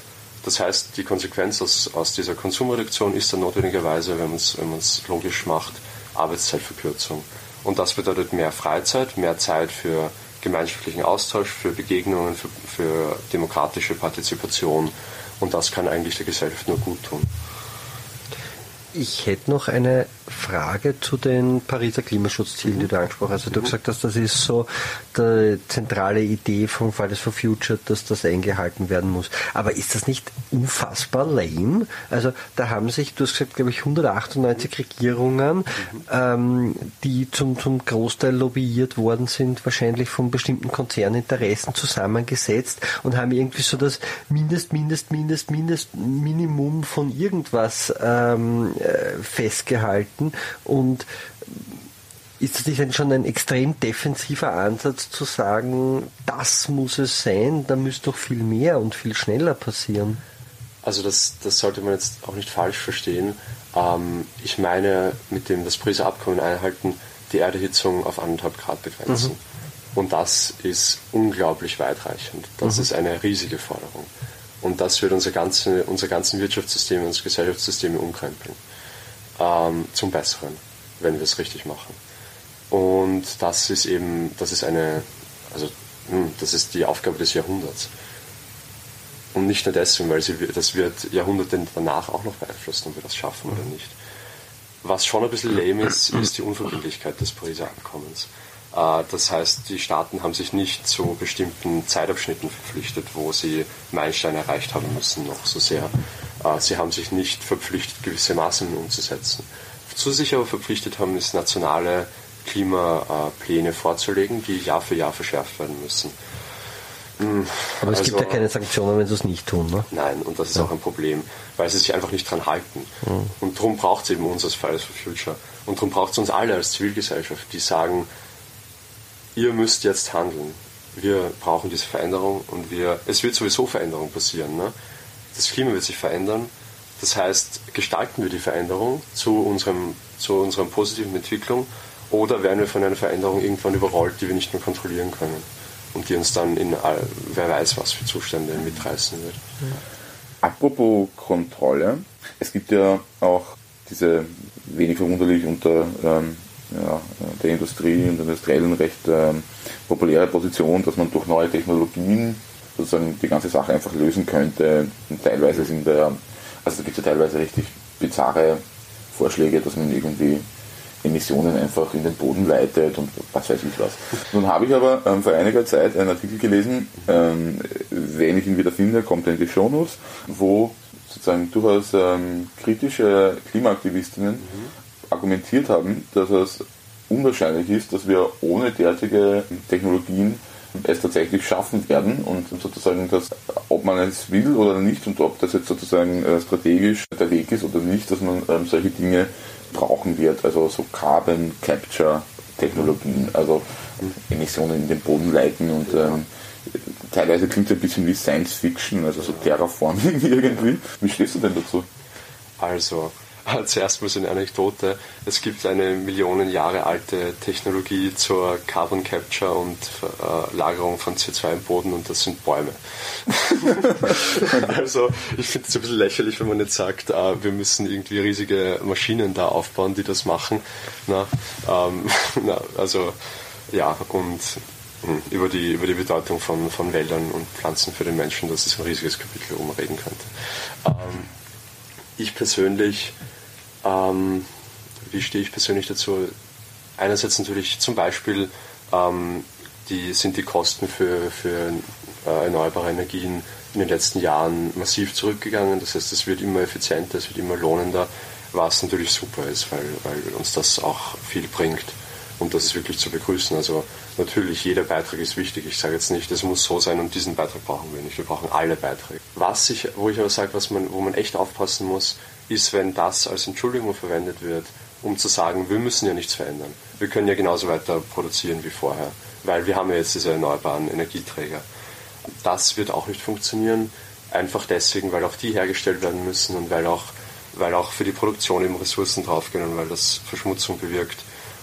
Das heißt, die Konsequenz aus, aus dieser Konsumreduktion ist dann notwendigerweise, wenn man es logisch macht, Arbeitszeitverkürzung. Und das bedeutet mehr Freizeit, mehr Zeit für gemeinschaftlichen Austausch, für Begegnungen, für, für demokratische Partizipation. Und das kann eigentlich der Gesellschaft nur gut tun. Ich hätte noch eine Frage zu den Pariser Klimaschutzzielen, die du angesprochen hast. Du gesagt hast, das ist so die zentrale Idee von Fridays for Future, dass das eingehalten werden muss. Aber ist das nicht unfassbar lame? Also da haben sich, du hast gesagt, glaube ich, 198 Regierungen, mhm. ähm, die zum, zum Großteil lobbyiert worden sind, wahrscheinlich von bestimmten Konzerninteressen zusammengesetzt und haben irgendwie so das Mindest, Mindest, Mindest, Mindest, Minimum von irgendwas ähm, äh, festgehalten und ist das nicht schon ein extrem defensiver Ansatz zu sagen, das muss es sein, da müsste doch viel mehr und viel schneller passieren? Also das, das sollte man jetzt auch nicht falsch verstehen. Ähm, ich meine mit dem das Pariser Abkommen einhalten, die Erderhitzung auf anderthalb Grad begrenzen. Mhm. Und das ist unglaublich weitreichend. Das mhm. ist eine riesige Forderung. Und das wird unser, ganze, unser ganzen Wirtschaftssystem, unser Gesellschaftssysteme umkrempeln ähm, zum Besseren, wenn wir es richtig machen. Und das ist eben, das ist eine, also hm, das ist die Aufgabe des Jahrhunderts. Und nicht nur deswegen, weil sie, das wird Jahrhunderte danach auch noch beeinflussen, ob wir das schaffen oder nicht. Was schon ein bisschen lame ist, ist die Unverbindlichkeit des Pariser Abkommens. Äh, das heißt, die Staaten haben sich nicht zu bestimmten Zeitabschnitten verpflichtet, wo sie Meilensteine erreicht haben müssen, noch so sehr. Äh, sie haben sich nicht verpflichtet, gewisse Maßnahmen umzusetzen. Wozu sie sich aber verpflichtet haben, ist nationale Klimapläne vorzulegen, die Jahr für Jahr verschärft werden müssen. Hm, aber es also, gibt ja keine Sanktionen, wenn sie es nicht tun, ne? Nein, und das ist ja. auch ein Problem, weil sie sich einfach nicht dran halten. Mhm. Und darum braucht es eben uns als Fridays for Future. Und darum braucht es uns alle als Zivilgesellschaft, die sagen, ihr müsst jetzt handeln. Wir brauchen diese Veränderung und wir, es wird sowieso Veränderung passieren. Ne? Das Klima wird sich verändern. Das heißt, gestalten wir die Veränderung zu, unserem, zu unserer positiven Entwicklung oder werden wir von einer Veränderung irgendwann überrollt, die wir nicht mehr kontrollieren können und die uns dann in all, wer weiß was für Zustände mitreißen wird. Apropos Kontrolle, es gibt ja auch diese wenig verwunderlich unter ähm, ja, der Industrie und industriellen recht ähm, populäre Position, dass man durch neue Technologien sozusagen die ganze Sache einfach lösen könnte. Und teilweise sind da, also da gibt es ja teilweise richtig bizarre Vorschläge, dass man irgendwie Emissionen einfach in den Boden leitet und was weiß ich was. Nun habe ich aber ähm, vor einiger Zeit einen Artikel gelesen, ähm, wenn ich ihn wieder finde, kommt er in die Shownotes, wo sozusagen durchaus ähm, kritische Klimaaktivistinnen mhm. argumentiert haben, dass es unwahrscheinlich ist, dass wir ohne derartige Technologien es tatsächlich schaffen werden und sozusagen, dass, ob man es will oder nicht und ob das jetzt sozusagen äh, strategisch der Weg ist oder nicht, dass man ähm, solche Dinge brauchen wird, also so Carbon Capture Technologien, also Emissionen in den Boden leiten und ähm, teilweise klingt es ein bisschen wie Science Fiction, also so Terraforming <laughs> irgendwie. Wie stehst du denn dazu? Also, <laughs> Zuerst mal so eine Anekdote. Es gibt eine Millionen Jahre alte Technologie zur Carbon Capture und äh, Lagerung von CO2 im Boden und das sind Bäume. <laughs> also ich finde es ein bisschen lächerlich, wenn man jetzt sagt, äh, wir müssen irgendwie riesige Maschinen da aufbauen, die das machen. Na, ähm, <laughs> na, also ja, und hm, über die, über die Bedeutung von, von Wäldern und Pflanzen für den Menschen, das ist ein riesiges Kapitel, wo man reden könnte. Ähm, ich persönlich ähm, wie stehe ich persönlich dazu? Einerseits natürlich zum Beispiel ähm, die, sind die Kosten für, für äh, erneuerbare Energien in den letzten Jahren massiv zurückgegangen. Das heißt, es wird immer effizienter, es wird immer lohnender, was natürlich super ist, weil, weil uns das auch viel bringt. Und das ist wirklich zu begrüßen. Also natürlich, jeder Beitrag ist wichtig. Ich sage jetzt nicht, es muss so sein und diesen Beitrag brauchen wir nicht. Wir brauchen alle Beiträge. Was ich, wo ich aber sage, was man, wo man echt aufpassen muss, ist, wenn das als Entschuldigung verwendet wird, um zu sagen, wir müssen ja nichts verändern. Wir können ja genauso weiter produzieren wie vorher, weil wir haben ja jetzt diese erneuerbaren Energieträger. Das wird auch nicht funktionieren, einfach deswegen, weil auch die hergestellt werden müssen und weil auch weil auch für die Produktion eben Ressourcen draufgehen und weil das Verschmutzung bewirkt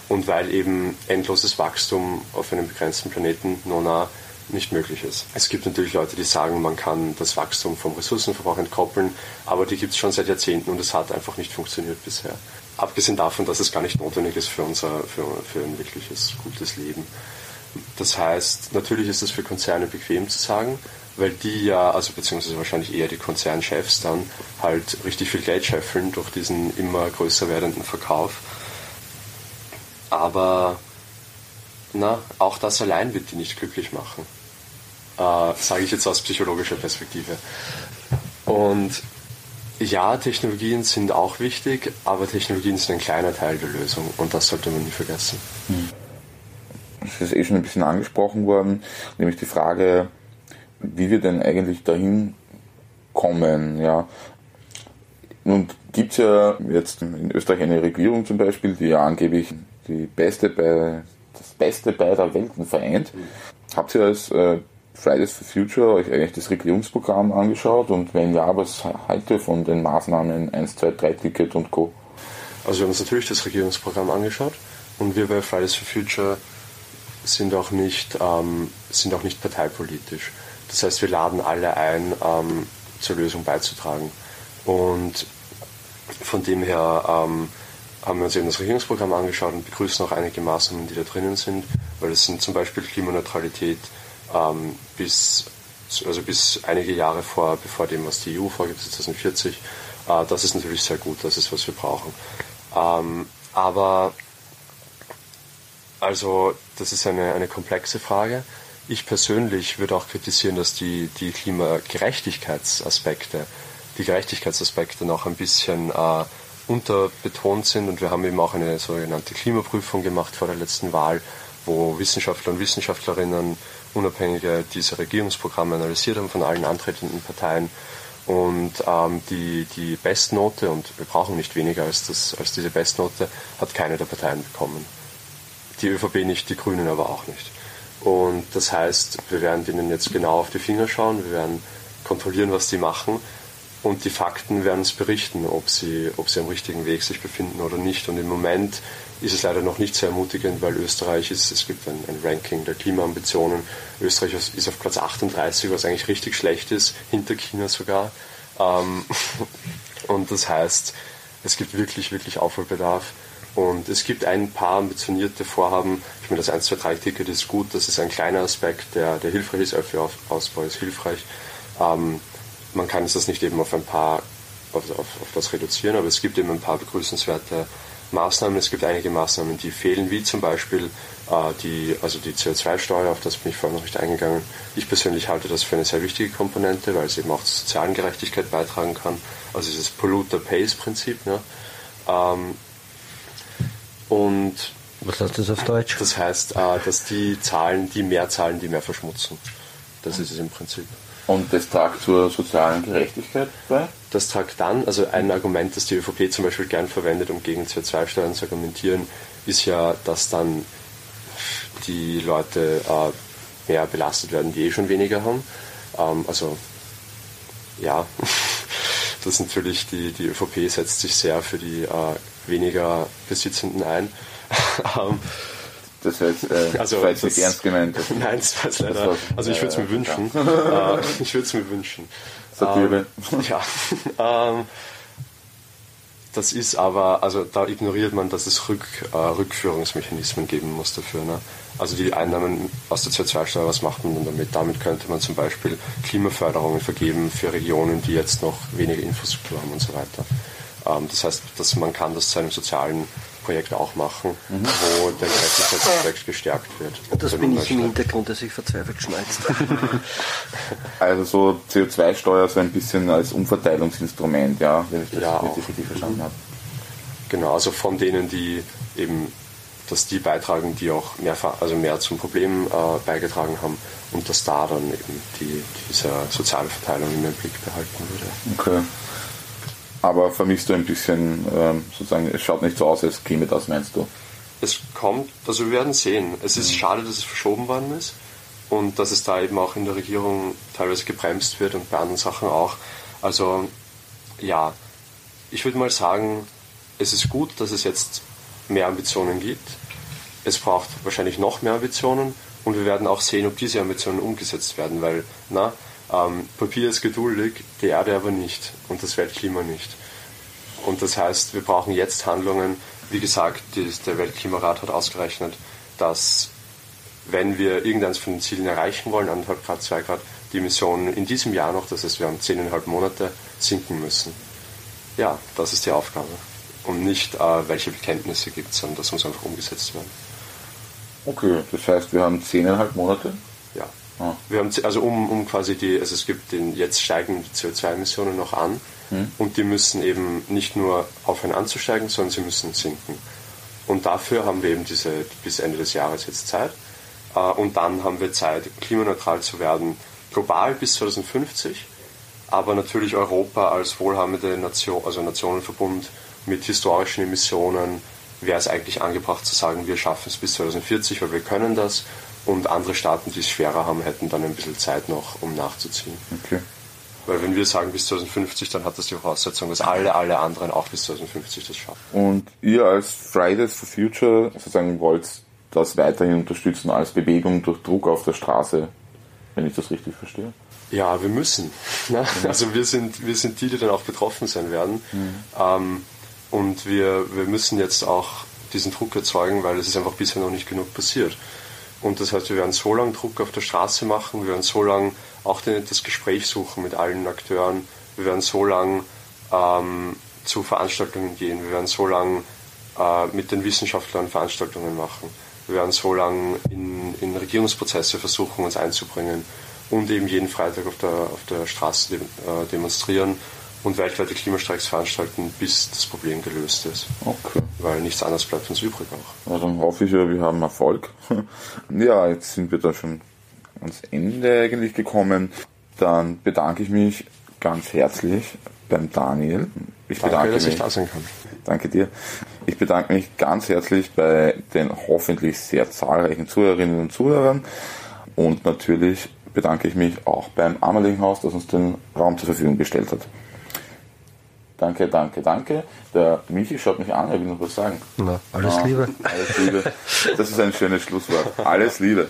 und weil eben endloses Wachstum auf einem begrenzten Planeten nona nicht möglich ist. Es gibt natürlich Leute, die sagen, man kann das Wachstum vom Ressourcenverbrauch entkoppeln, aber die gibt es schon seit Jahrzehnten und es hat einfach nicht funktioniert bisher. Abgesehen davon, dass es gar nicht notwendig ist für, unser, für, für ein wirkliches gutes Leben. Das heißt, natürlich ist es für Konzerne bequem zu sagen, weil die ja, also beziehungsweise wahrscheinlich eher die Konzernchefs dann halt richtig viel Geld scheffeln durch diesen immer größer werdenden Verkauf. Aber na, auch das allein wird die nicht glücklich machen. Äh, Sage ich jetzt aus psychologischer Perspektive. Und ja, Technologien sind auch wichtig, aber Technologien sind ein kleiner Teil der Lösung und das sollte man nie vergessen. Es ist eh schon ein bisschen angesprochen worden, nämlich die Frage, wie wir denn eigentlich dahin kommen. Ja. Nun gibt es ja jetzt in Österreich eine Regierung zum Beispiel, die ja angeblich die beste bei, das Beste beider Welten vereint. Habt ihr als äh, Fridays for Future euch eigentlich das Regierungsprogramm angeschaut und wenn ja, was haltet ihr von den Maßnahmen 1, 2, 3 Ticket und Co.? Also wir haben uns natürlich das Regierungsprogramm angeschaut und wir bei Fridays for Future sind auch nicht, ähm, sind auch nicht parteipolitisch. Das heißt, wir laden alle ein, ähm, zur Lösung beizutragen. Und von dem her ähm, haben wir uns eben das Regierungsprogramm angeschaut und begrüßen auch einige Maßnahmen, die da drinnen sind, weil es sind zum Beispiel Klimaneutralität ähm, bis, also bis einige Jahre vor, bevor dem, was die EU vorgibt, 2040. Äh, das ist natürlich sehr gut, das ist, was wir brauchen. Ähm, aber also das ist eine, eine komplexe Frage. Ich persönlich würde auch kritisieren, dass die, die Klimagerechtigkeitsaspekte, die Gerechtigkeitsaspekte noch ein bisschen äh, unterbetont sind und wir haben eben auch eine sogenannte Klimaprüfung gemacht vor der letzten Wahl, wo Wissenschaftler und Wissenschaftlerinnen unabhängige diese Regierungsprogramme analysiert haben von allen antretenden Parteien und ähm, die, die Bestnote, und wir brauchen nicht weniger als, das, als diese Bestnote, hat keine der Parteien bekommen. Die ÖVP nicht, die Grünen aber auch nicht. Und das heißt, wir werden denen jetzt genau auf die Finger schauen, wir werden kontrollieren, was die machen und die Fakten werden es berichten, ob sie, ob sie am richtigen Weg sich befinden oder nicht. Und im Moment ist es leider noch nicht sehr ermutigend, weil Österreich ist, es gibt ein, ein Ranking der Klimaambitionen. Österreich ist auf Platz 38, was eigentlich richtig schlecht ist, hinter China sogar. Ähm, <laughs> und das heißt, es gibt wirklich, wirklich Aufholbedarf. Und es gibt ein paar ambitionierte Vorhaben. Ich meine, das 1, 2, 3 Ticket ist gut, das ist ein kleiner Aspekt, der, der hilfreich ist, ÖFI-Ausbau ist hilfreich. Ähm, man kann das nicht eben auf ein paar, auf, auf, auf das reduzieren, aber es gibt eben ein paar begrüßenswerte Maßnahmen. Es gibt einige Maßnahmen, die fehlen, wie zum Beispiel äh, die, also die CO2-Steuer, auf das bin ich vorher noch nicht eingegangen. Ich persönlich halte das für eine sehr wichtige Komponente, weil es eben auch zur sozialen Gerechtigkeit beitragen kann. Also dieses Polluter-Pays-Prinzip. Ne? Ähm, und was heißt das auf Deutsch? Das heißt, äh, dass die zahlen, die mehr zahlen, die mehr verschmutzen. Das ist es im Prinzip. Und das tragt zur sozialen Gerechtigkeit bei? Das tragt dann, also ein Argument, das die ÖVP zum Beispiel gern verwendet, um gegen CO2-Steuern zu argumentieren, ist ja, dass dann die Leute äh, mehr belastet werden, die eh schon weniger haben. Ähm, also ja, <laughs> das ist natürlich, die, die ÖVP setzt sich sehr für die äh, weniger Besitzenden ein. <laughs> Das war jetzt, äh, <laughs> also, das war jetzt nicht ernst gemeint. <laughs> Nein, das war jetzt leider. Das also ich würde es <laughs> mir wünschen. Ja. Äh, ich würde es mir wünschen. Satire. Ähm, ja. ähm, das ist aber, also da ignoriert man, dass es Rück, äh, Rückführungsmechanismen geben muss dafür. Ne? Also die Einnahmen aus der CO2-Steuer, was macht man dann damit? Damit könnte man zum Beispiel Klimaförderungen vergeben für Regionen, die jetzt noch weniger Infrastruktur haben und so weiter. Ähm, das heißt, dass man kann das zu einem sozialen Projekt auch machen, mhm. wo der Gerechtigkeitsaspekt gestärkt wird. Das bin ich im Hintergrund, dass ich verzweifelt schnalzt. <laughs> also so CO2-Steuer so ein bisschen als Umverteilungsinstrument, ja, wenn ich das ja, richtig verstanden habe. Genau, also von denen, die eben, dass die beitragen, die auch mehr, also mehr zum Problem äh, beigetragen haben und dass da dann eben die, diese soziale Verteilung im Blick behalten würde. Okay. Aber vermisst du ein bisschen, ähm, sozusagen, es schaut nicht so aus, als käme das, meinst du? Es kommt, also wir werden sehen. Es ist mhm. schade, dass es verschoben worden ist und dass es da eben auch in der Regierung teilweise gebremst wird und bei anderen Sachen auch. Also ja, ich würde mal sagen, es ist gut, dass es jetzt mehr Ambitionen gibt. Es braucht wahrscheinlich noch mehr Ambitionen und wir werden auch sehen, ob diese Ambitionen umgesetzt werden, weil na, ähm, Papier ist geduldig, die Erde aber nicht und das Weltklima nicht. Und das heißt, wir brauchen jetzt Handlungen. Wie gesagt, die, der Weltklimarat hat ausgerechnet, dass wenn wir irgendeines von den Zielen erreichen wollen, 1,5 Grad, 2 Grad, die Emissionen in diesem Jahr noch, das heißt wir haben 10,5 Monate, sinken müssen. Ja, das ist die Aufgabe. Und nicht, äh, welche Bekenntnisse gibt es, sondern das muss einfach umgesetzt werden. Okay, das heißt, wir haben 10,5 Monate? Ja. Wir haben, also um, um quasi die, also es gibt den jetzt steigenden CO2-Emissionen noch an hm. und die müssen eben nicht nur aufhören anzusteigen, sondern sie müssen sinken. Und dafür haben wir eben diese bis Ende des Jahres jetzt Zeit. Äh, und dann haben wir Zeit, klimaneutral zu werden, global bis 2050, aber natürlich Europa als wohlhabende Nation, also Nationenverbund mit historischen Emissionen, wäre es eigentlich angebracht zu sagen, wir schaffen es bis 2040, weil wir können das. Und andere Staaten, die es schwerer haben, hätten dann ein bisschen Zeit noch, um nachzuziehen. Okay. Weil wenn wir sagen bis 2050, dann hat das die Voraussetzung, dass alle, alle anderen auch bis 2050 das schaffen. Und ihr als Fridays for Future sozusagen wollt das weiterhin unterstützen als Bewegung durch Druck auf der Straße, wenn ich das richtig verstehe? Ja, wir müssen. Ne? Also wir sind, wir sind die, die dann auch betroffen sein werden. Mhm. Ähm, und wir, wir müssen jetzt auch diesen Druck erzeugen, weil es ist einfach bisher noch nicht genug passiert. Und das heißt, wir werden so lange Druck auf der Straße machen, wir werden so lange auch das Gespräch suchen mit allen Akteuren, wir werden so lange ähm, zu Veranstaltungen gehen, wir werden so lange äh, mit den Wissenschaftlern Veranstaltungen machen. Wir werden so lange in, in Regierungsprozesse versuchen, uns einzubringen und eben jeden Freitag auf der, auf der Straße äh, demonstrieren und weltweite Klimastreiks veranstalten, bis das Problem gelöst ist. Okay. Weil nichts anderes bleibt uns übrig auch. Na, dann hoffe ich ja, wir haben Erfolg. <laughs> ja, jetzt sind wir da schon ans Ende eigentlich gekommen. Dann bedanke ich mich ganz herzlich beim Daniel. Ich Danke, bedanke dass mich. ich da sein kann. Danke dir. Ich bedanke mich ganz herzlich bei den hoffentlich sehr zahlreichen Zuhörerinnen und Zuhörern. Und natürlich bedanke ich mich auch beim Amelinghaus, das uns den Raum zur Verfügung gestellt hat. Danke, danke, danke. Der Michi schaut mich an, er will noch was sagen. Na, alles ah, Liebe. Alles Liebe. Das ist ein schönes Schlusswort. Alles Liebe.